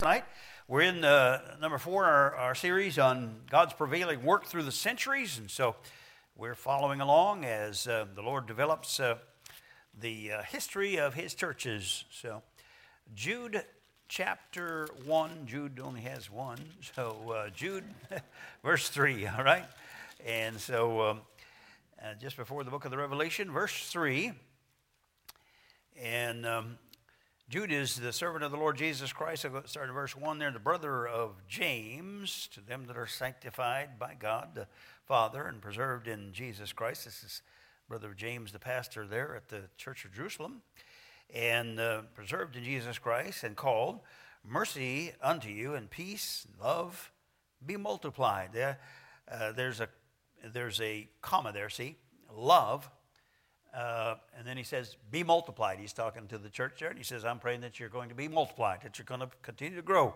tonight. We're in uh, number four our, our, series on God's prevailing work through the centuries. And so we're following along as uh, the Lord develops uh, the uh, history of his churches. So, Jude chapter 1, Jude only has one. So, uh, Jude, verse 3, all right? And so, um, just before the book of the Revelation, verse 3. And um, Jude is the servant of the Lord Jesus Christ. I'll start in verse 1 there. The brother of James, to them that are sanctified by God the Father and preserved in Jesus Christ. This is brother James, the pastor there at the Church of Jerusalem. And uh, preserved in Jesus Christ and called, mercy unto you and peace, and love be multiplied. There, uh, there's, a, there's a comma there, see? Love uh, and then he says, Be multiplied. He's talking to the church there, and he says, I'm praying that you're going to be multiplied, that you're going to continue to grow.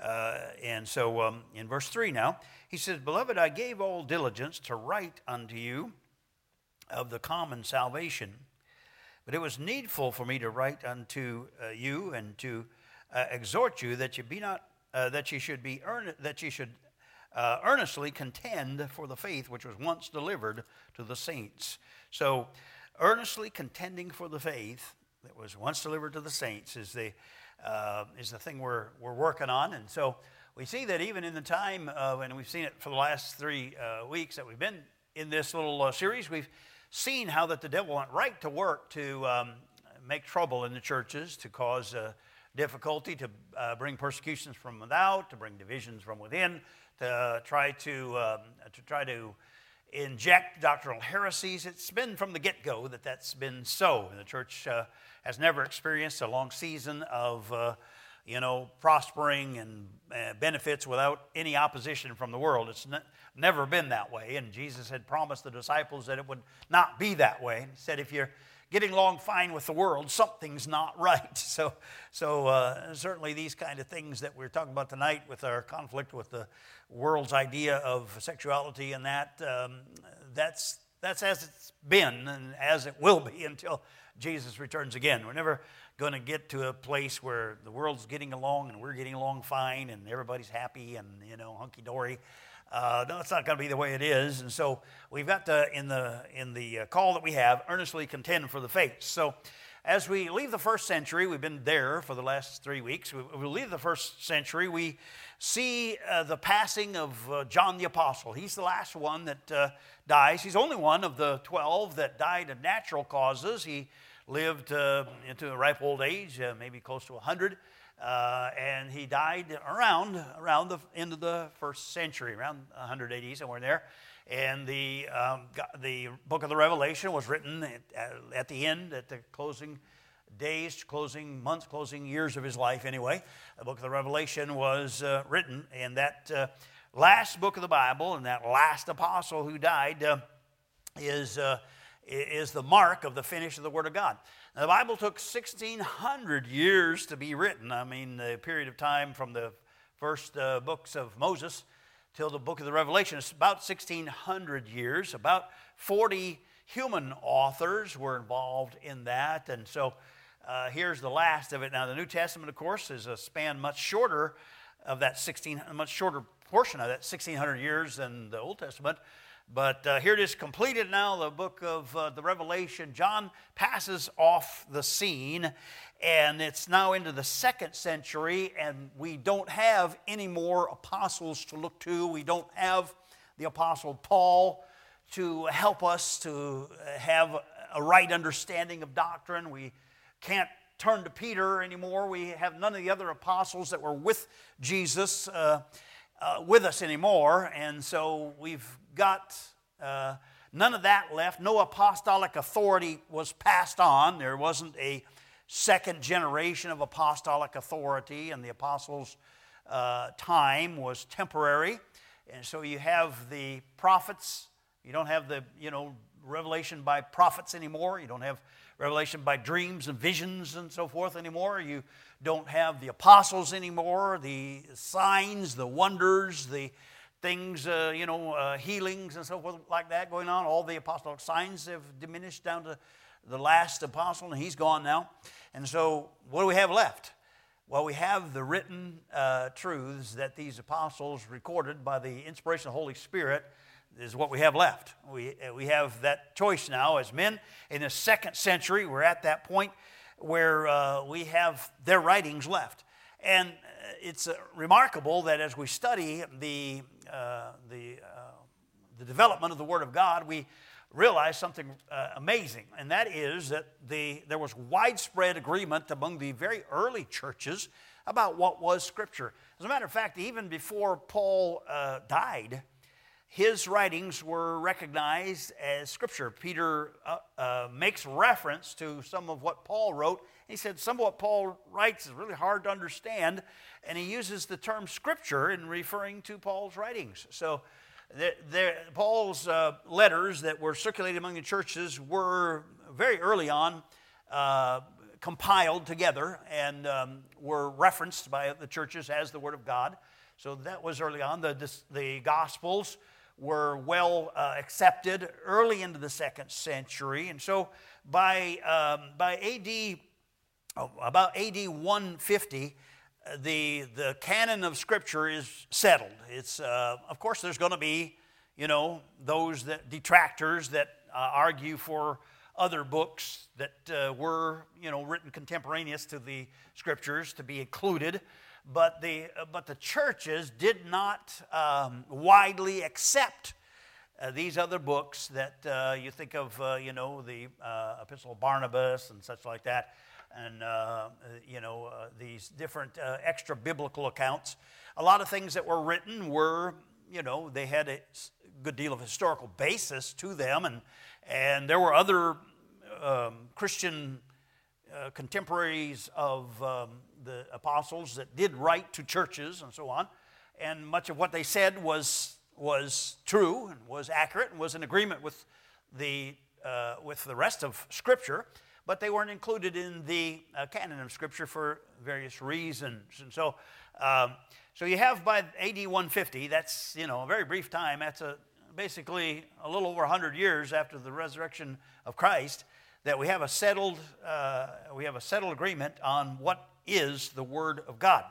Uh, and so um, in verse 3 now, he says, Beloved, I gave all diligence to write unto you of the common salvation, but it was needful for me to write unto uh, you and to uh, exhort you that you be not, uh, that you should be, earn- that you should earnestly contend for the faith which was once delivered to the saints. So, earnestly contending for the faith that was once delivered to the saints is the, uh, is the thing we're, we're working on. And so we see that even in the time, of, and we've seen it for the last three uh, weeks that we've been in this little uh, series, we've seen how that the devil went right to work to um, make trouble in the churches, to cause uh, difficulty, to uh, bring persecutions from without, to bring divisions from within, to try to, um, to try to inject doctrinal heresies. It's been from the get go that that's been so. And the church uh, has never experienced a long season of, uh, you know, prospering and uh, benefits without any opposition from the world. It's ne- never been that way. And Jesus had promised the disciples that it would not be that way. He said, if you're getting along fine with the world, something's not right. So, so uh, certainly these kind of things that we're talking about tonight with our conflict with the world's idea of sexuality and that, um, that's, that's as it's been and as it will be until Jesus returns again. We're never going to get to a place where the world's getting along and we're getting along fine and everybody's happy and, you know, hunky dory. Uh, no, it's not going to be the way it is. And so we've got to, in the, in the uh, call that we have, earnestly contend for the faith. So as we leave the first century, we've been there for the last three weeks. We, we leave the first century, we see uh, the passing of uh, John the Apostle. He's the last one that uh, dies. He's only one of the 12 that died of natural causes. He lived uh, into a ripe old age, maybe close to 100. Uh, and he died around around the end of the first century, around 180, somewhere there. And the um, the book of the Revelation was written at, at, the end, at the closing days, closing months, closing years of his life. Anyway, the book of the Revelation was uh, written, and that uh, last book of the Bible, and that last apostle who died uh, is uh, is the mark of the finish of the Word of God. The Bible took 1,600 years to be written. I mean, the period of time from the first uh, books of Moses till the book of the Revelation is about 1,600 years. About 40 human authors were involved in that. And so uh, here's the last of it. Now, the New Testament, of course, is a span much shorter of that 16, much shorter portion of that 1,600 years than the Old Testament. But uh, here it is completed now, the book of uh, the Revelation. John passes off the scene, and it's now into the second century, and we don't have any more apostles to look to. We don't have the apostle Paul to help us to have a right understanding of doctrine. We can't turn to Peter anymore. We have none of the other apostles that were with Jesus. Uh, uh, with us anymore, and so we've got uh, none of that left. No apostolic authority was passed on. There wasn't a second generation of apostolic authority, and the apostles' uh, time was temporary. And so you have the prophets. You don't have the, you know, revelation by prophets anymore. You don't have revelation by dreams and visions and so forth anymore. You don't have the apostles anymore, the signs, the wonders, the things, uh, you know, uh, healings and so forth like that going on. All the apostolic signs have diminished down to the last apostle, and he's gone now. And so, what do we have left? Well, we have the written uh, truths that these apostles recorded by the inspiration of the Holy Spirit is what we have left. We, uh, we have that choice now as men. In the second century, we're at that point where uh, we have their writings left. And uh, it's uh, remarkable that as we study the, uh, the, the development of the Word of God, we realize something amazing, and that is that the, there was widespread agreement among the very early churches about what was Scripture. As a matter of fact, even before Paul died, his writings were recognized as scripture. Peter uh, uh, makes reference to some of what Paul wrote. He said some of what Paul writes is really hard to understand, and he uses the term scripture in referring to Paul's writings. So, the, the, Paul's uh, letters that were circulated among the churches were very early on uh, compiled together and um, were referenced by the churches as the Word of God. So that was early on. The, the Gospels were well uh, accepted early into the second century. And so by, um, by AD, oh, about AD 150, uh, the, the canon of Scripture is settled. It's, uh, of course, there's going to be, you know, those that, detractors that uh, argue for other books that uh, were, you know, written contemporaneous to the Scriptures to be included but the, but the churches did not um, widely accept uh, these other books that uh, you think of, uh, you know, the uh, Epistle of Barnabas and such like that, and, uh, you know, uh, these different extra biblical accounts. A lot of things that were written were, you know, they had a good deal of historical basis to them, and, and there were other um, Christian contemporaries of um, the apostles that did write to churches and so on. And much of what they said was, was true and was accurate and was in agreement with the, uh, with the rest of Scripture, but they weren't included in the uh, canon of Scripture for various reasons. And so, um, so you have by AD 150, that's you know a very brief time. That's a, basically a little over 100 years after the resurrection of Christ that we have a settled uh, we have a settled agreement on what is the Word of God.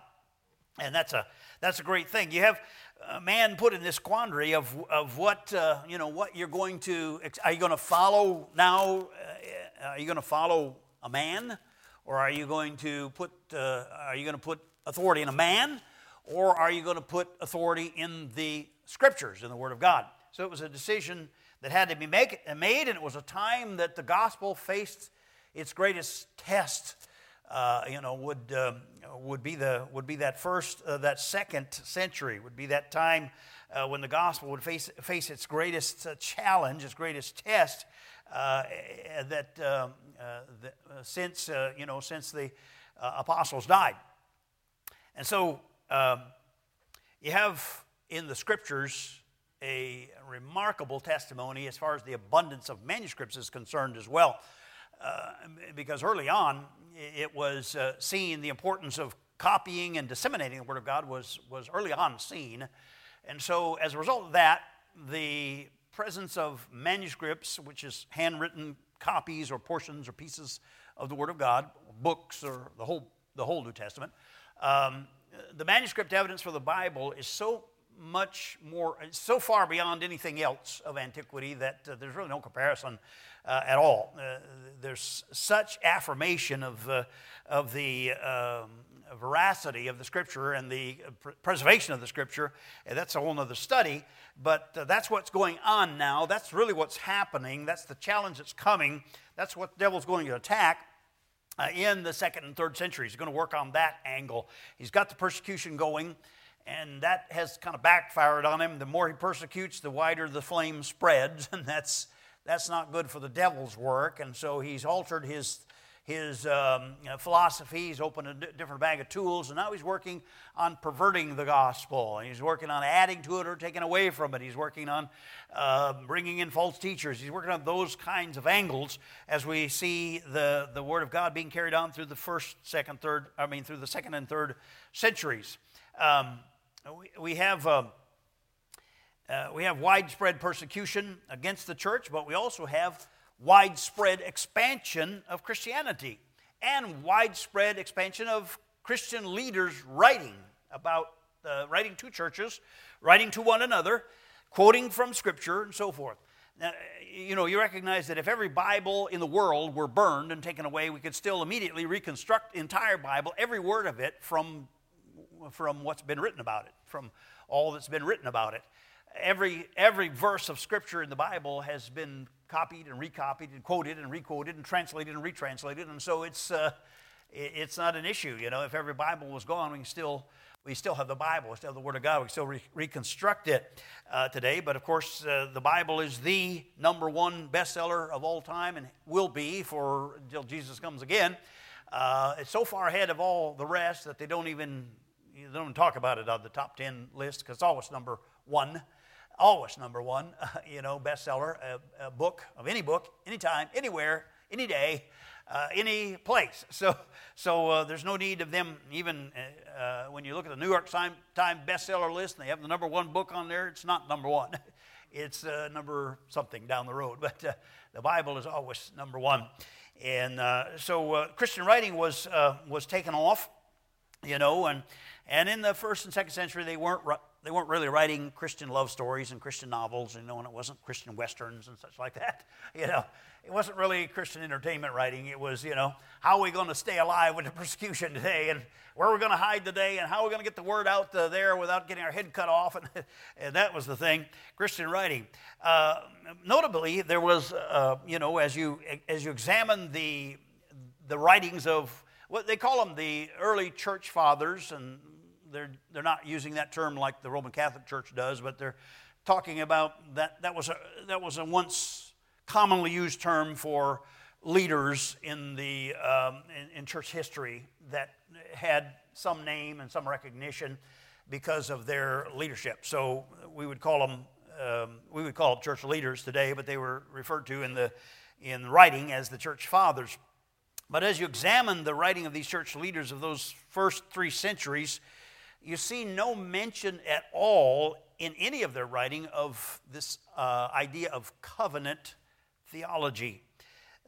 And that's a, that's a great thing. You have a man put in this quandary of, of what, uh, you know, what you're going to, are you going to follow now, uh, are you going to follow a man? Or are you going to put, uh, are you going to put authority in a man? Or are you going to put authority in the scriptures, in the Word of God? So it was a decision that had to be make, made, and it was a time that the gospel faced its greatest test uh, you know, would, uh, would, be the, would be that first, uh, that second century, would be that time uh, when the gospel would face, face its greatest uh, challenge, its greatest test, uh, that, um, since, you know, since the apostles died. And so um, you have in the scriptures a remarkable testimony as far as the abundance of manuscripts is concerned as well. Uh, because early on, it was uh, seen the importance of copying and disseminating the Word of God was, was early on seen. And so, as a result of that, the presence of manuscripts, which is handwritten copies or portions or pieces of the Word of God, books or the whole, the whole New Testament, um, the manuscript evidence for the Bible is so much more, so far beyond anything else of antiquity that uh, there's really no comparison uh, at all. Uh, there's such affirmation of, uh, of the um, veracity of the Scripture and the preservation of the Scripture. That's a whole other study, but uh, that's what's going on now. That's really what's happening. That's the challenge that's coming. That's what the devil's going to attack. Uh, in the second and third century. He's going to work on that angle. He's got the persecution going, and that has kind of backfired on him. The more he persecutes, the wider the flame spreads, and that's that's not good for the devil's work. And so he's altered his, his um, philosophy. He's opened a different bag of tools, and now he's working on perverting the gospel. He's working on adding to it or taking away from it. He's working on uh, bringing in false teachers. He's working on those kinds of angles as we see the, the Word of God being carried on through the first, second, third, I mean, through the second and third centuries. Um, we, we have. Uh, uh, we have widespread persecution against the church, but we also have widespread expansion of Christianity and widespread expansion of Christian leaders writing about, uh, writing to churches, writing to one another, quoting from Scripture, and so forth. Now, you know, you recognize that if every Bible in the world were burned and taken away, we could still immediately reconstruct the entire Bible, every word of it, from, from what's been written about it, from all that's been written about it. Every, every verse of Scripture in the Bible has been copied and recopied and quoted and requoted and translated and retranslated, and so it's, uh, it's not an issue. You know, if every Bible was gone, we can still we still have the Bible, we still have the Word of God, we still re- reconstruct it uh, today. But of course, uh, the Bible is the number one bestseller of all time and will be for until Jesus comes again. Uh, it's so far ahead of all the rest that they don't even they don't talk about it on the top ten list because it's always number one, always number one. you know, bestseller, a, a book of any book, anytime, anywhere, any day uh, any place. So, so uh, there's no need of them even uh, uh, when you look at the New York Times bestseller list and they have the number one book on there, it's not number one. It's uh, number something down the road, but uh, the Bible is always number one. And so Christian writing was, was taken off, you know, and, and in the first and second century, they weren't they weren't really writing Christian love stories and Christian novels, you know, and it wasn't Christian westerns and such like that. You know, it wasn't really Christian entertainment writing. It was, you know, how are we going to stay alive with the persecution today, and where are we going to hide today, and how are we going to get the word out there without getting our head cut off, and, and that was the thing. Christian writing. Uh, notably, there was, uh, you know, as you as you examine the the writings of what they call them the early church fathers and they're, they're not using that term like the Roman Catholic Church does, but they're talking about that. That was a, that was a once commonly used term for leaders in, the, um, in, in church history that had some name and some recognition because of their leadership. So we would call them um, we would call church leaders today, but they were referred to in the in writing as the church fathers. But as you examine the writing of these church leaders of those first three centuries, you see no mention at all in any of their writing of this uh, idea of covenant theology.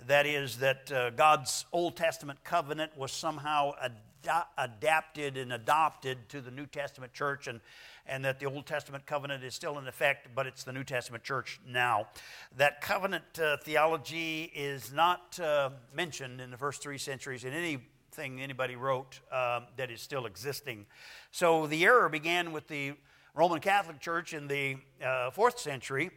That is, that uh, God's Old Testament covenant was somehow ad- adapted and adopted to the New Testament church, and, and that the Old Testament covenant is still in effect, but it's the New Testament church now. That covenant uh, theology is not uh, mentioned in the first three centuries in any thing anybody wrote um, that is still existing. So the error began with the Roman Catholic Church in the uh, fourth century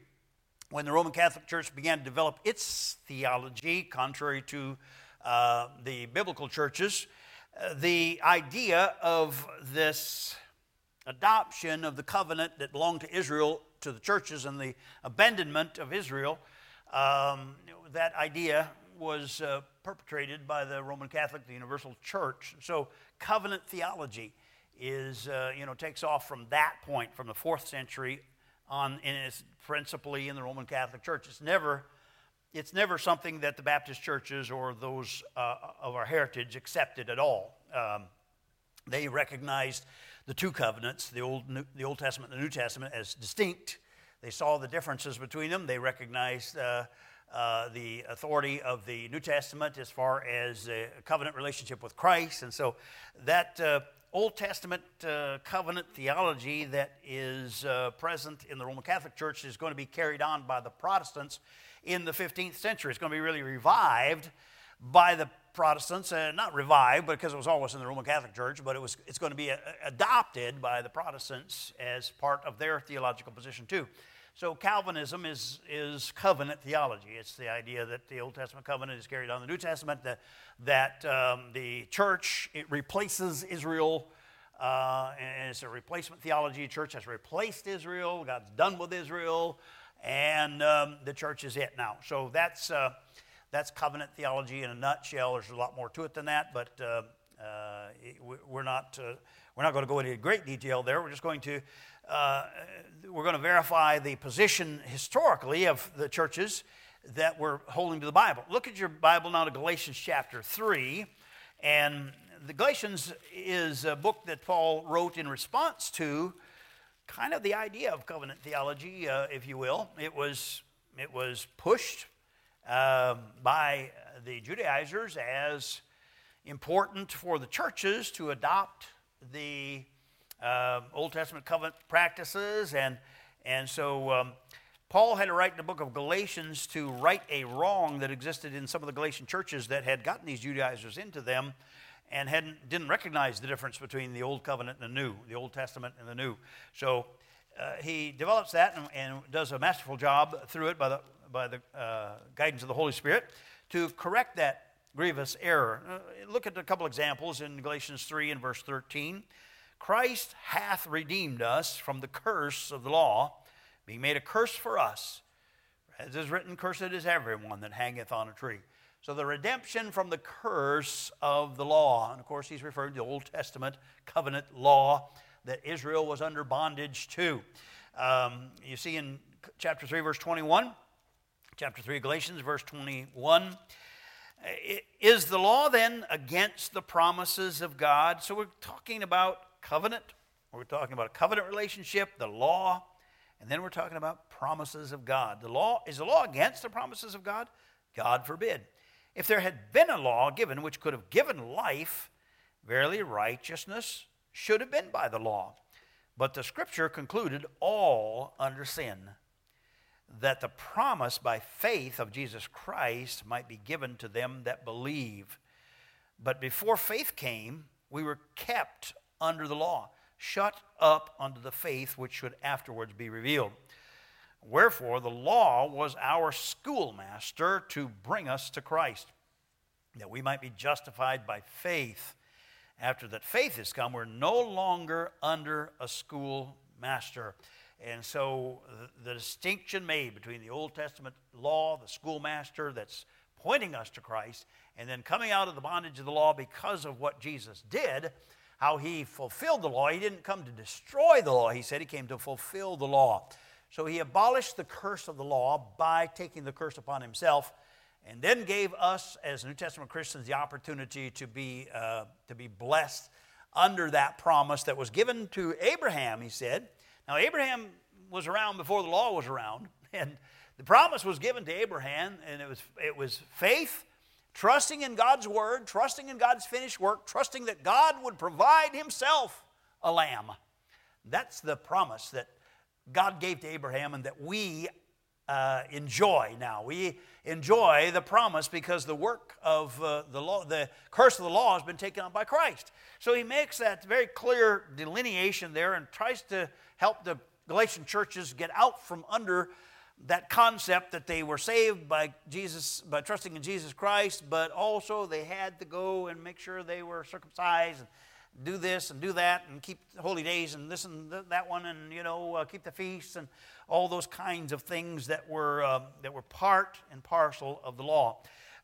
when the Roman Catholic Church began to develop its theology, contrary to uh, the biblical churches. The idea of this adoption of the covenant that belonged to Israel to the churches and the abandonment of Israel, um, that idea was uh, perpetrated by the Roman Catholic, the Universal Church. So covenant theology is, uh, you know, takes off from that point, from the fourth century on, and it's principally in the Roman Catholic Church. It's never, it's never something that the Baptist churches or those uh, of our heritage accepted at all. Um, they recognized the two covenants, the Old, New, the Old Testament and the New Testament, as distinct. They saw the differences between them. They recognized uh, uh, the authority of the New Testament as far as a covenant relationship with Christ. And so that uh, Old Testament uh, covenant theology that is uh, present in the Roman Catholic Church is going to be carried on by the Protestants in the 15th century. It's going to be really revived by the Protestants, uh, not revived because it was always in the Roman Catholic Church, but it was, it's going to be adopted by the Protestants as part of their theological position too. So Calvinism is, is covenant theology. It's the idea that the Old Testament covenant is carried on the New Testament, that, that um, the church it replaces Israel, uh, and it's a replacement theology. The church has replaced Israel, God's done with Israel, and um, the church is it now. So that's, uh, that's covenant theology in a nutshell. There's a lot more to it than that, but uh, uh we're not, uh, we're not going to go into great detail there. We're just going to uh, we're going to verify the position historically of the churches that were holding to the Bible. Look at your Bible now to Galatians chapter 3. And the Galatians is a book that Paul wrote in response to kind of the idea of covenant theology, uh, if you will. It was, it was pushed uh, by the Judaizers as important for the churches to adopt the uh, Old Testament covenant practices. And, and so um, Paul had to write in the book of Galatians to right a wrong that existed in some of the Galatian churches that had gotten these Judaizers into them and hadn't, didn't recognize the difference between the Old Covenant and the New, the Old Testament and the New. So uh, he develops that and, and, does a masterful job through it by the, by the uh, guidance of the Holy Spirit to correct that grievous error. Uh, look at a couple examples in Galatians 3 and verse 13. Christ hath redeemed us from the curse of the law, being made a curse for us. As is written, Cursed is everyone that hangeth on a tree. So the redemption from the curse of the law. And of course, he's referring to the Old Testament covenant law that Israel was under bondage to. Um, you see in chapter 3, verse 21, chapter 3 Galatians, verse 21. Is the law then against the promises of God? So we're talking about covenant, we're talking about a covenant relationship, the law, and then we're talking about promises of God. The law is the law against the promises of God? God forbid. If there had been a law given which could have given life, verily righteousness should have been by the law. But the scripture concluded all under sin, that the promise by faith of Jesus Christ might be given to them that believe. But before faith came, we were kept under the law, shut up under the faith which should afterwards be revealed. Wherefore, the law was our schoolmaster to bring us to Christ, that we might be justified by faith. After that faith has come, we're no longer under a schoolmaster. And so the, distinction made between the Old Testament law, the schoolmaster that's pointing us to Christ, and then coming out of the bondage of the law because of what Jesus did, how he fulfilled the law. He didn't come to destroy the law, he said he came to fulfill the law. So he abolished the curse of the law by taking the curse upon himself and then gave us as New Testament Christians the opportunity to be, uh, to be blessed under that promise that was given to Abraham, he said. Now, Abraham was around before the law was around, and the promise was given to Abraham, and it was, it was faith, trusting in God's word, trusting in God's finished work, trusting that God would provide himself a lamb. That's the promise that God gave to Abraham and that we uh, enjoy now. We enjoy the promise because the work of uh, the law, the curse of the law has been taken on by Christ. So he makes that very clear delineation there and tries to help the Galatian churches get out from under that concept that they were saved by Jesus by trusting in Jesus Christ, but also they had to go and make sure they were circumcised and do this and do that and keep holy days and this and that one and you know uh, keep the feasts and all those kinds of things that were uh, that were part and parcel of the law.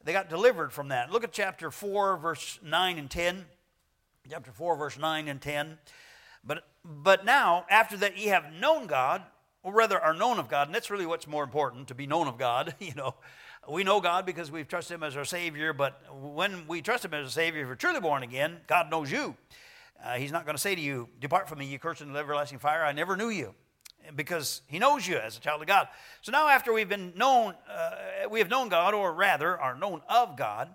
They got delivered from that. Look at chapter 4 verse 9 and 10. Chapter 4 verse 9 and 10. But but now after that ye have known God, or rather are known of God, and that's really what's more important to be known of God, you know. We know God because we've trusted Him as our Savior, but when we trust Him as a Savior, if you're truly born again, God knows you. Uh, he's not going to say to you, Depart from me, you cursed into everlasting fire. I never knew you. Because he knows you as a child of God. So now, after we've been known, uh, we have known God, or rather are known of God,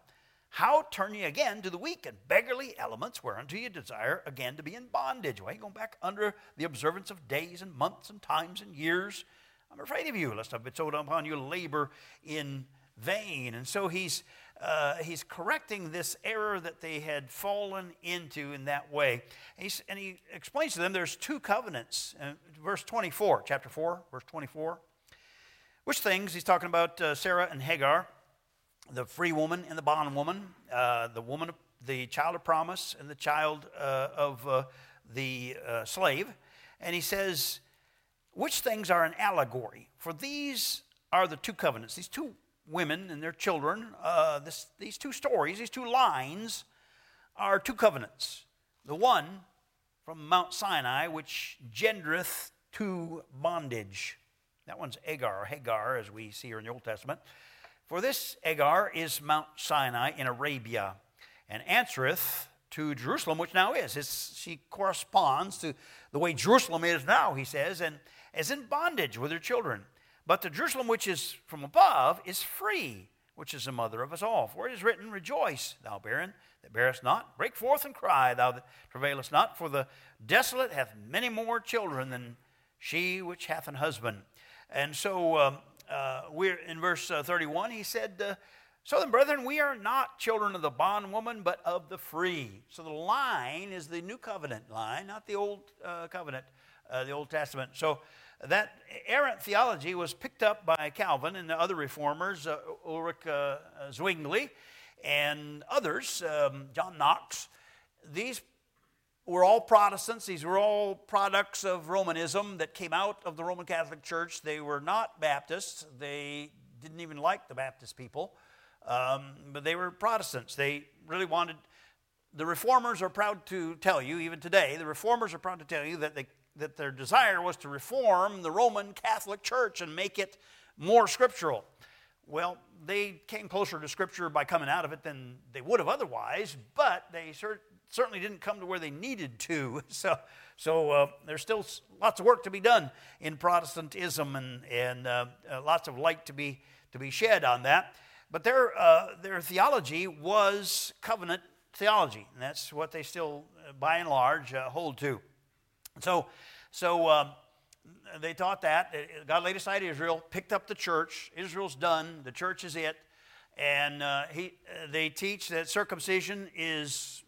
how turn ye again to the weak and beggarly elements whereunto you desire again to be in bondage? Why are you going back under the observance of days and months and times and years? I'm afraid of you, lest I bestowed upon you labor in vain. And so he's, uh, he's correcting this error that they had fallen into in that way. And, and he explains to them there's two covenants. Uh, verse 24, chapter 4, verse 24. Which things? He's talking about uh, Sarah and Hagar, the free woman and the bondwoman, uh, the woman, the child of promise, and the child uh, of uh, the slave. And he says, which things are an allegory? For these are the two covenants, these two women and their children, uh, this, these two stories, these two lines, are two covenants. The one from Mount Sinai, which gendereth to bondage. That one's Agar, Hagar, as we see her in the Old Testament. For this Agar is Mount Sinai in Arabia, and answereth to Jerusalem, which now is. It's, she corresponds to the way Jerusalem is now, he says, and is in bondage with her children. But the Jerusalem which is from above is free, which is the mother of us all. For it is written, Rejoice, thou barren that bearest not, break forth and cry, thou that travailest not, for the desolate hath many more children than she which hath an husband. And so um, uh, we're in verse uh, 31, he said, uh, So then, brethren, we are not children of the bondwoman, but of the free. So the line is the new covenant line, not the old uh, covenant, uh, the Old Testament. So that errant theology was picked up by Calvin and the other reformers, uh, Ulrich uh, Zwingli and others, um, John Knox. These were all Protestants. These were all products of Romanism that came out of the Roman Catholic Church. They were not Baptists. They didn't even like the Baptist people, um, but they were Protestants. They really wanted. The reformers are proud to tell you, even today, the reformers are proud to tell you that they that their desire was to reform the Roman Catholic Church and make it more scriptural. Well, they came closer to Scripture by coming out of it than they would have otherwise, but they cer- certainly didn't come to where they needed to. So, so uh, there's still lots of work to be done in Protestantism and, and uh, uh, lots of light to be, to be shed on that. But their, uh, their theology was covenant theology, and that's what they still, uh, by and large, uh, hold to. So, so um, they taught that. God laid aside Israel, picked up the church. Israel's done. The church is it. And uh, he, they teach that circumcision is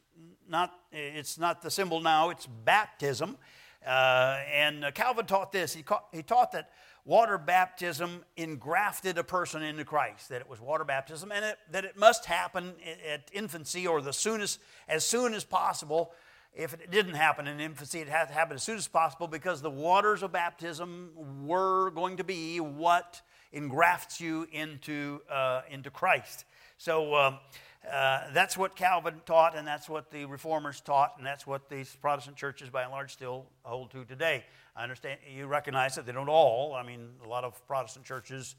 not, it's not the symbol now, it's baptism. Uh, and Calvin taught this. He, ca- he taught that water baptism engrafted a person into Christ, that it was water baptism, and it, that it must happen at infancy or the soonest, as soon as possible if it didn't happen in infancy, it had to happen as soon as possible because the waters of baptism were going to be what engrafts you into, uh, into Christ. So um, uh, that's what Calvin taught, and that's what the reformers taught, and that's what these Protestant churches, by and large, still hold to today. I understand you recognize that they don't all. I mean, a lot of Protestant churches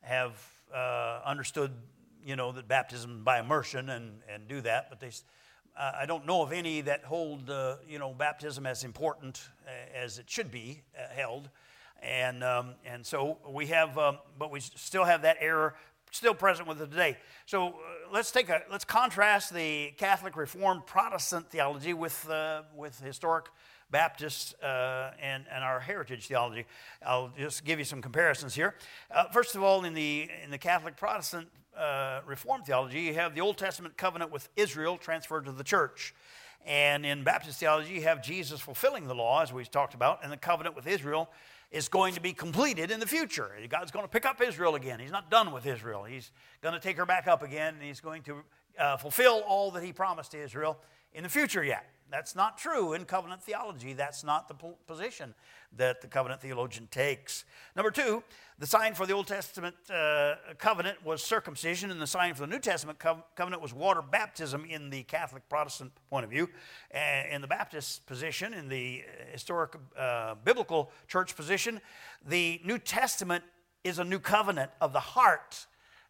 have uh, understood, you know, that baptism by immersion and, and do that, but they I don't know of any that hold, uh, you know, baptism as important as it should be uh, held. And, um, and so we have, um, but we still have that error still present with us today. So uh, let's take a, let's contrast the Catholic Reformed Protestant theology with, uh, with historic Baptist uh, and, and our heritage theology. I'll just give you some comparisons here. Uh, first of all, in the, in the Catholic Protestant uh, Reformed theology, you have the Old Testament covenant with Israel transferred to the church. And in Baptist theology, you have Jesus fulfilling the law, as we talked about, and the covenant with Israel is going to be completed in the future. God's going to pick up Israel again. He's not done with Israel. He's going to take her back up again, and he's going to uh, fulfill all that he promised to Israel in the future yet. That's not true in covenant theology. That's not the position that the covenant theologian takes. Number two, the sign for the Old Testament uh, covenant was circumcision, and the sign for the New Testament co- covenant was water baptism in the Catholic Protestant point of view. Uh, in the Baptist position, in the historic uh, biblical church position, the New Testament is a new covenant of the heart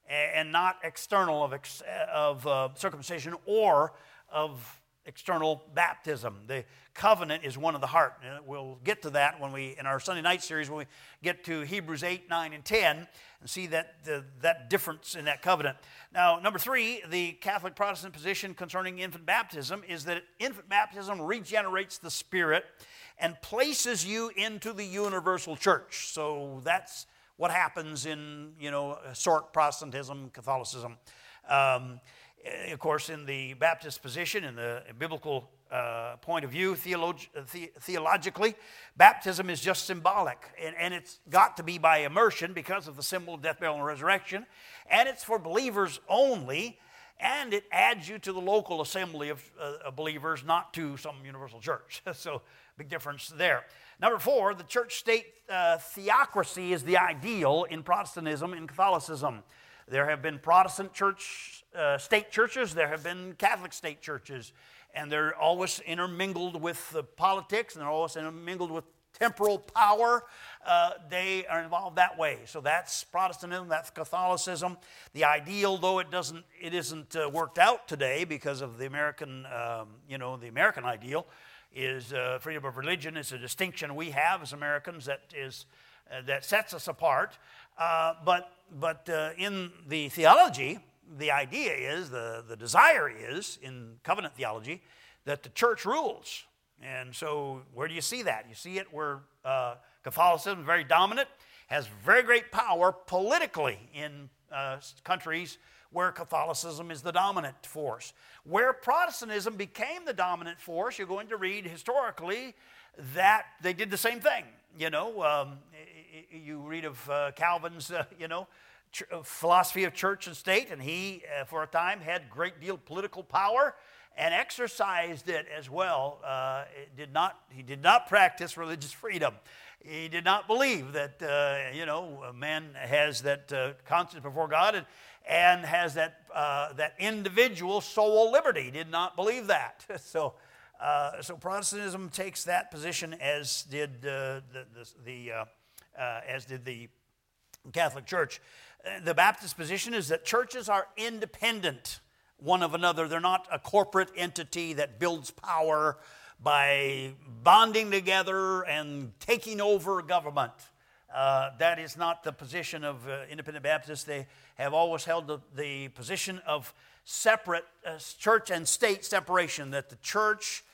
and not external of, ex- of uh, circumcision or of external baptism. The covenant is one of the heart. And we'll get to that when we, in our Sunday night series, when we get to Hebrews 8, 9, and 10, and see that, the, that difference in that covenant. Now, number three, the Catholic Protestant position concerning infant baptism is that infant baptism regenerates the spirit and places you into the universal church. So that's what happens in, you know, historic Protestantism, Catholicism. Um, of course, in the Baptist position, in the biblical uh, point of view, theolog- the- theologically, baptism is just symbolic. And, and, it's got to be by immersion because of the symbol of death, burial, and resurrection. And it's for believers only. And it adds you to the local assembly of, uh, believers, not to some universal church. so, big difference there. Number four, the church state uh, theocracy is the ideal in Protestantism and Catholicism. There have been Protestant church uh, state churches, there have been Catholic state churches, and they're always intermingled with the politics and they're always intermingled with temporal power. Uh, they are involved that way. So that's Protestantism, that's Catholicism. The ideal, though it doesn't, it isn't uh, worked out today because of the American, um, you know, the American ideal is uh, freedom of religion. It's a distinction we have as Americans that is uh, that sets us apart. Uh, but but uh, in the theology, the idea is, the, the desire is, in covenant theology, that the church rules. And so, where do you see that? You see it where uh, Catholicism is very dominant, has very great power politically in uh, countries where Catholicism is the dominant force. Where Protestantism became the dominant force, you're going to read historically that they did the same thing. You know, um, you read of uh, Calvin's, uh, you know, ch- uh, philosophy of church and state, and he, uh, for a time, had great deal political power and exercised it as well. Uh, it did not, he did not practice religious freedom. He did not believe that, you know, man has that conscience before God and, and has that, that individual soul liberty. He did not believe that. so, uh, so Protestantism takes that position, as did uh, the, the, the uh, uh as did the Catholic Church. Uh, the Baptist position is that churches are independent one of another. They're not a corporate entity that builds power by bonding together and taking over government. Uh, that is not the position of uh, independent Baptists. They have always held the, the position of separate uh, church and state separation, that the church,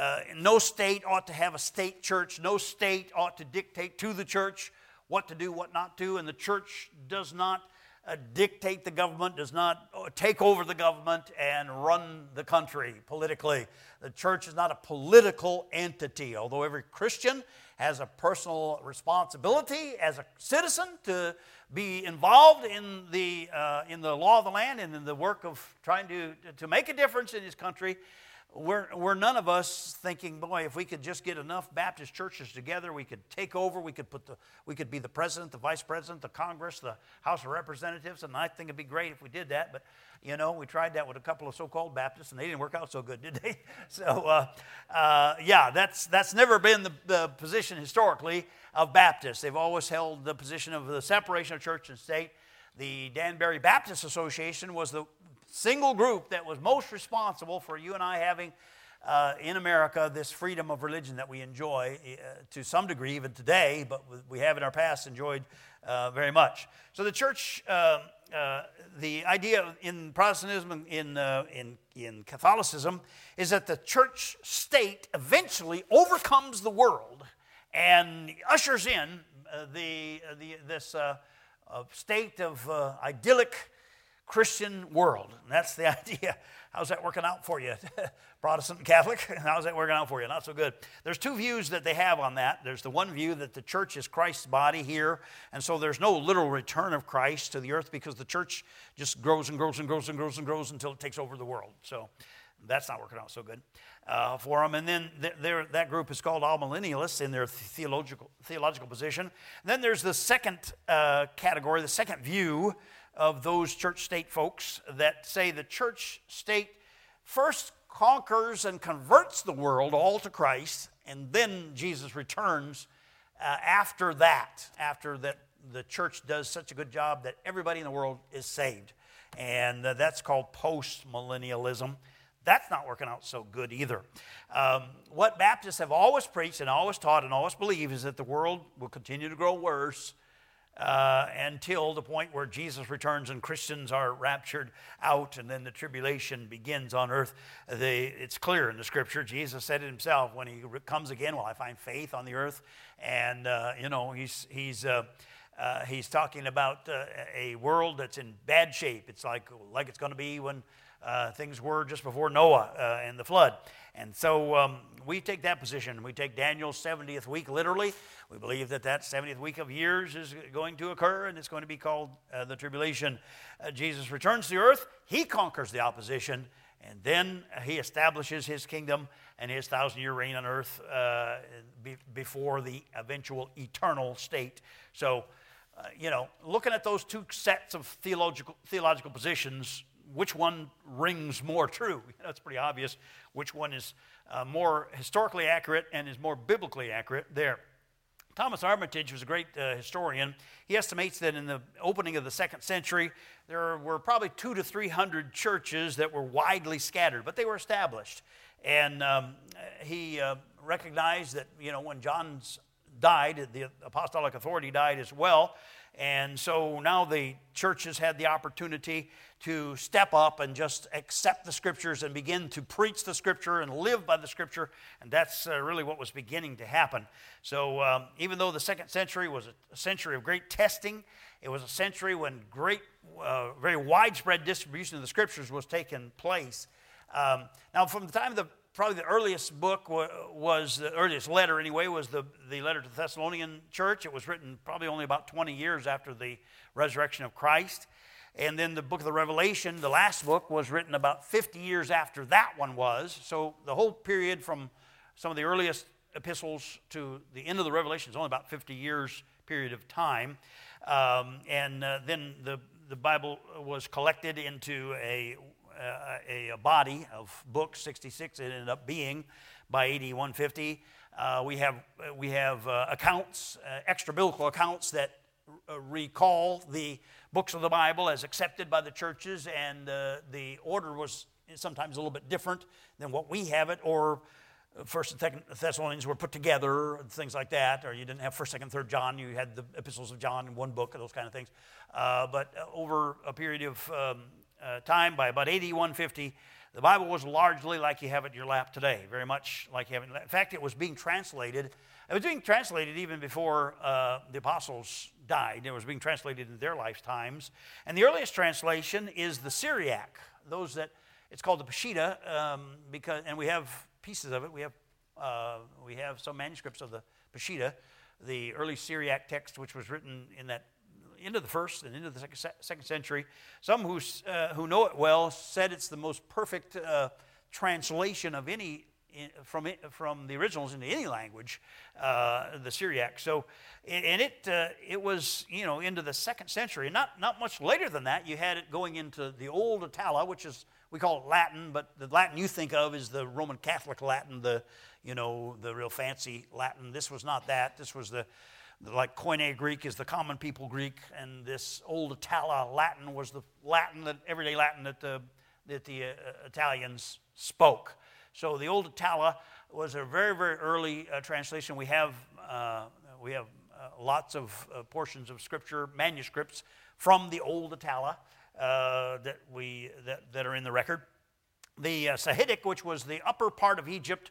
uh, no state ought to have a state church, no state ought to dictate to the church what to do, what not to, and the church does not uh, dictate the government, does not uh, take over the government and run the country politically. The church is not a political entity, although every Christian has a personal responsibility as a citizen to be involved in the, uh, in the law of the land and in the work of trying to, to make a difference in his country. We're, we're none of us thinking, boy, if we could just get enough Baptist churches together, we could take over, we could, put the, we could be the president, the vice president, the Congress, the House of Representatives, and I think it'd be great if we did that. But, you know, we tried that with a couple of so called Baptists, and they didn't work out so good, did they? So, uh, uh, yeah, that's, that's never been the, the position historically of Baptists. They've always held the position of the separation of church and state. The Danbury Baptist Association was the single group that was most responsible for you and I having uh, in America this freedom of religion that we enjoy uh, to some degree even today, but we have in our past enjoyed uh, very much. So the church, uh, uh, the idea in Protestantism, in, uh, in, in Catholicism, is that the church state eventually overcomes the world and ushers in the, the, this state of idyllic Christian world. And that's the idea. How's that working out for you? Protestant and Catholic? How's that working out for you? Not so good. There's two views that they have on that. There's the one view that the church is Christ's body here, and so there's no literal return of Christ to the earth because the church just grows and grows and grows and grows and grows until it takes over the world. So that's not working out so good uh, for them. And then th- that group is called amillennialists in their theological, theological position. And then there's the second uh, category, the second view of those church state folks that say the church state first conquers and converts the world all to Christ, and then Jesus returns uh, after that, after that the church does such a good job that everybody in the world is saved. And uh, that's called post millennialism. That's not working out so good either. Um, what Baptists have always preached and always taught and always believed is that the world will continue to grow worse uh, until the point where Jesus returns and Christians are raptured out, and then the tribulation begins on earth. The, it's clear in the scripture. Jesus said it himself when he comes again, Will I find faith on the earth? And, uh, you know, he's, he's, uh, uh he's talking about uh, a world that's in bad shape. It's like, like it's going to be when uh, things were just before Noah and the flood. And so um, we take that position. We take Daniel's 70th week literally. We believe that that 70th week of years is going to occur, and it's going to be called uh, the tribulation. Uh, Jesus returns to earth, he conquers the opposition, and then he establishes his kingdom and his thousand year reign on earth uh, be, before the eventual eternal state. So, uh, you know, looking at those two sets of theological, theological positions, which one rings more true? You know, it's pretty obvious which one is uh, more historically accurate and is more biblically accurate there. Thomas Armitage was a great uh, historian. He estimates that in the opening of the second century, there were probably two to three hundred churches that were widely scattered, but they were established. And um, he uh, recognized that, you know, when John's died, the apostolic authority died as well. And so now the churches had the opportunity to step up and just accept the scriptures and begin to preach the scripture and live by the scripture. And that's uh, really what was beginning to happen. So um, even though the second century was a century of great testing, it was a century when great, uh, very widespread distribution of the scriptures was taking place. Um, now, from the time of the probably the earliest book was the earliest letter anyway was the, the letter to the thessalonian church. It was written probably only about 20 years after the resurrection of christ. And then the book of the revelation the last book was written about 50 years after that one was. So the whole period from some of the earliest epistles to the end of the revelation is only about 50 years period of time. Um, and uh, then the, the bible was collected into a a, a, body of books, 66 it ended up being by AD 150. Uh, we have, we have uh, accounts, uh, extra biblical accounts that r- recall the books of the Bible as accepted by the churches, and uh, the order was sometimes a little bit different than what we have it, or First and Second Thessalonians were put together, things like that, or you didn't have First, Second, Third John. You had the epistles of John in one book, those kind of things. Uh, but over a period of um, uh, time, by about AD 150, the Bible was largely like you have it in your lap today, very much like you have it. In, in fact, it was being translated. It was being translated even before uh, the apostles died. It was being translated in their lifetimes. And the earliest translation is the Syriac. Those that it's called the Peshitta, um, because and we have pieces of it. We have uh, we have some manuscripts of the Peshitta, the early Syriac text, which was written in that into the first and into the second century. Some who, uh, who know it well said it's the most perfect uh, translation of any from, from the originals into any language, uh, the Syriac. So, and it, uh, it was, you know, into the second century. Not, not much later than that, you had it going into the Old Itala, which is, we call it Latin, but the Latin you think of is the Roman Catholic Latin, the, you know, the real fancy Latin. This was not that. This was the, like Koine Greek is the common people Greek, and this old Itala Latin was the Latin, that everyday Latin that the, that the uh, Italians spoke. So the old Itala was a very, very early uh, translation. We have, uh, we have uh, lots of uh, portions of scripture, manuscripts from the old Itala uh, that, we, that, that are in the record. The Sahidic, which was the upper part of Egypt,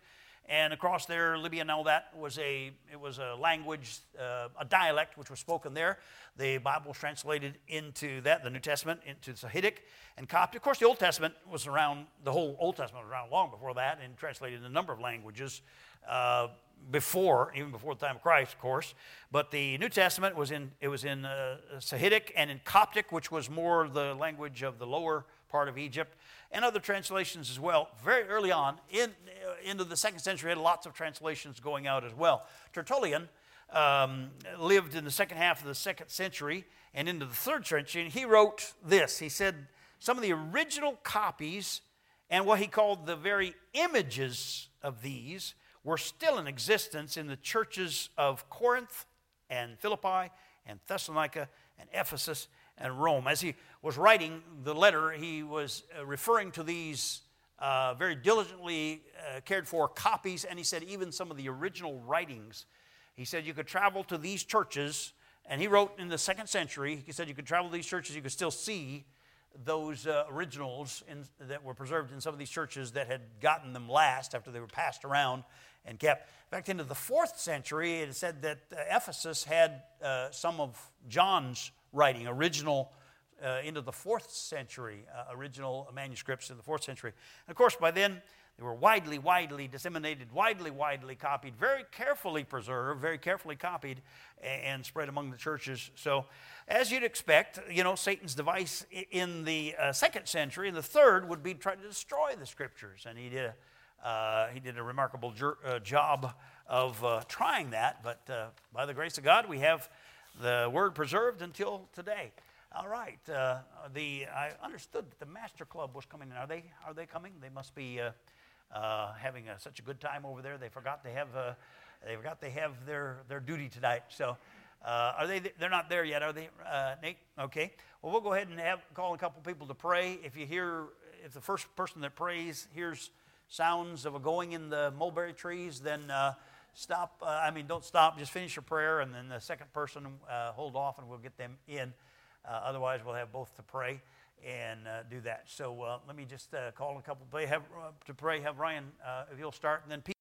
and across there, Libya and all that was a it was a language, uh, a dialect which was spoken there. The Bible was translated into that, the New Testament into Sahidic and Coptic. Of course, the Old Testament was around. The whole Old Testament was around long before that, and translated in a number of languages. Uh, before, even before the time of Christ, of course. But the New Testament was in it was in uh, Sahidic and in Coptic, which was more the language of the lower part of Egypt, and other translations as well. Very early on, in, uh, into the second century, had lots of translations going out as well. Tertullian um, lived in the second half of the second century and into the third century, and he wrote this. He said, Some of the original copies and what he called the very images of these were still in existence in the churches of Corinth and Philippi and Thessalonica and Ephesus and Rome. As he was writing the letter, he was uh, referring to these uh, very diligently uh, cared for copies, and he said even some of the original writings. He said you could travel to these churches, and he wrote in the second century, he said you could travel to these churches, you could still see those uh, originals in, that were preserved in some of these churches that had gotten them last after they were passed around and kept. In fact, into the fourth century, it said that uh, Ephesus had uh, some of John's writing, original uh, into the fourth century, uh, original manuscripts in the fourth century. And of course, by then, they were widely, widely disseminated, widely, widely copied, very carefully preserved, very carefully copied, and, and spread among the churches. So, as you'd expect, you know, Satan's device in the uh, second century, in the third, would be to try to destroy the scriptures. And he did a, uh, he did a remarkable uh, job of uh, trying that. But uh, by the grace of God, we have the word preserved until today. All right. Uh, the I understood that the Master Club was coming. In. Are they? Are they coming? They must be uh, uh, having a, such a good time over there. They forgot they have. Uh, they forgot they have their their duty tonight. So. Uh, are they? They're not there yet, are they, uh, Nate? Okay. Well, we'll go ahead and have call a couple people to pray. If you hear, if the first person that prays hears sounds of a going in the mulberry trees, then stop. Uh, I mean, don't stop. Just finish your prayer, and then the second person uh, hold off, and we'll get them in. Uh, otherwise, we'll have both to pray and uh, do that. So uh, let me just uh, call a couple to pray. Have, to pray. Have Ryan, if you'll start, and then. Pete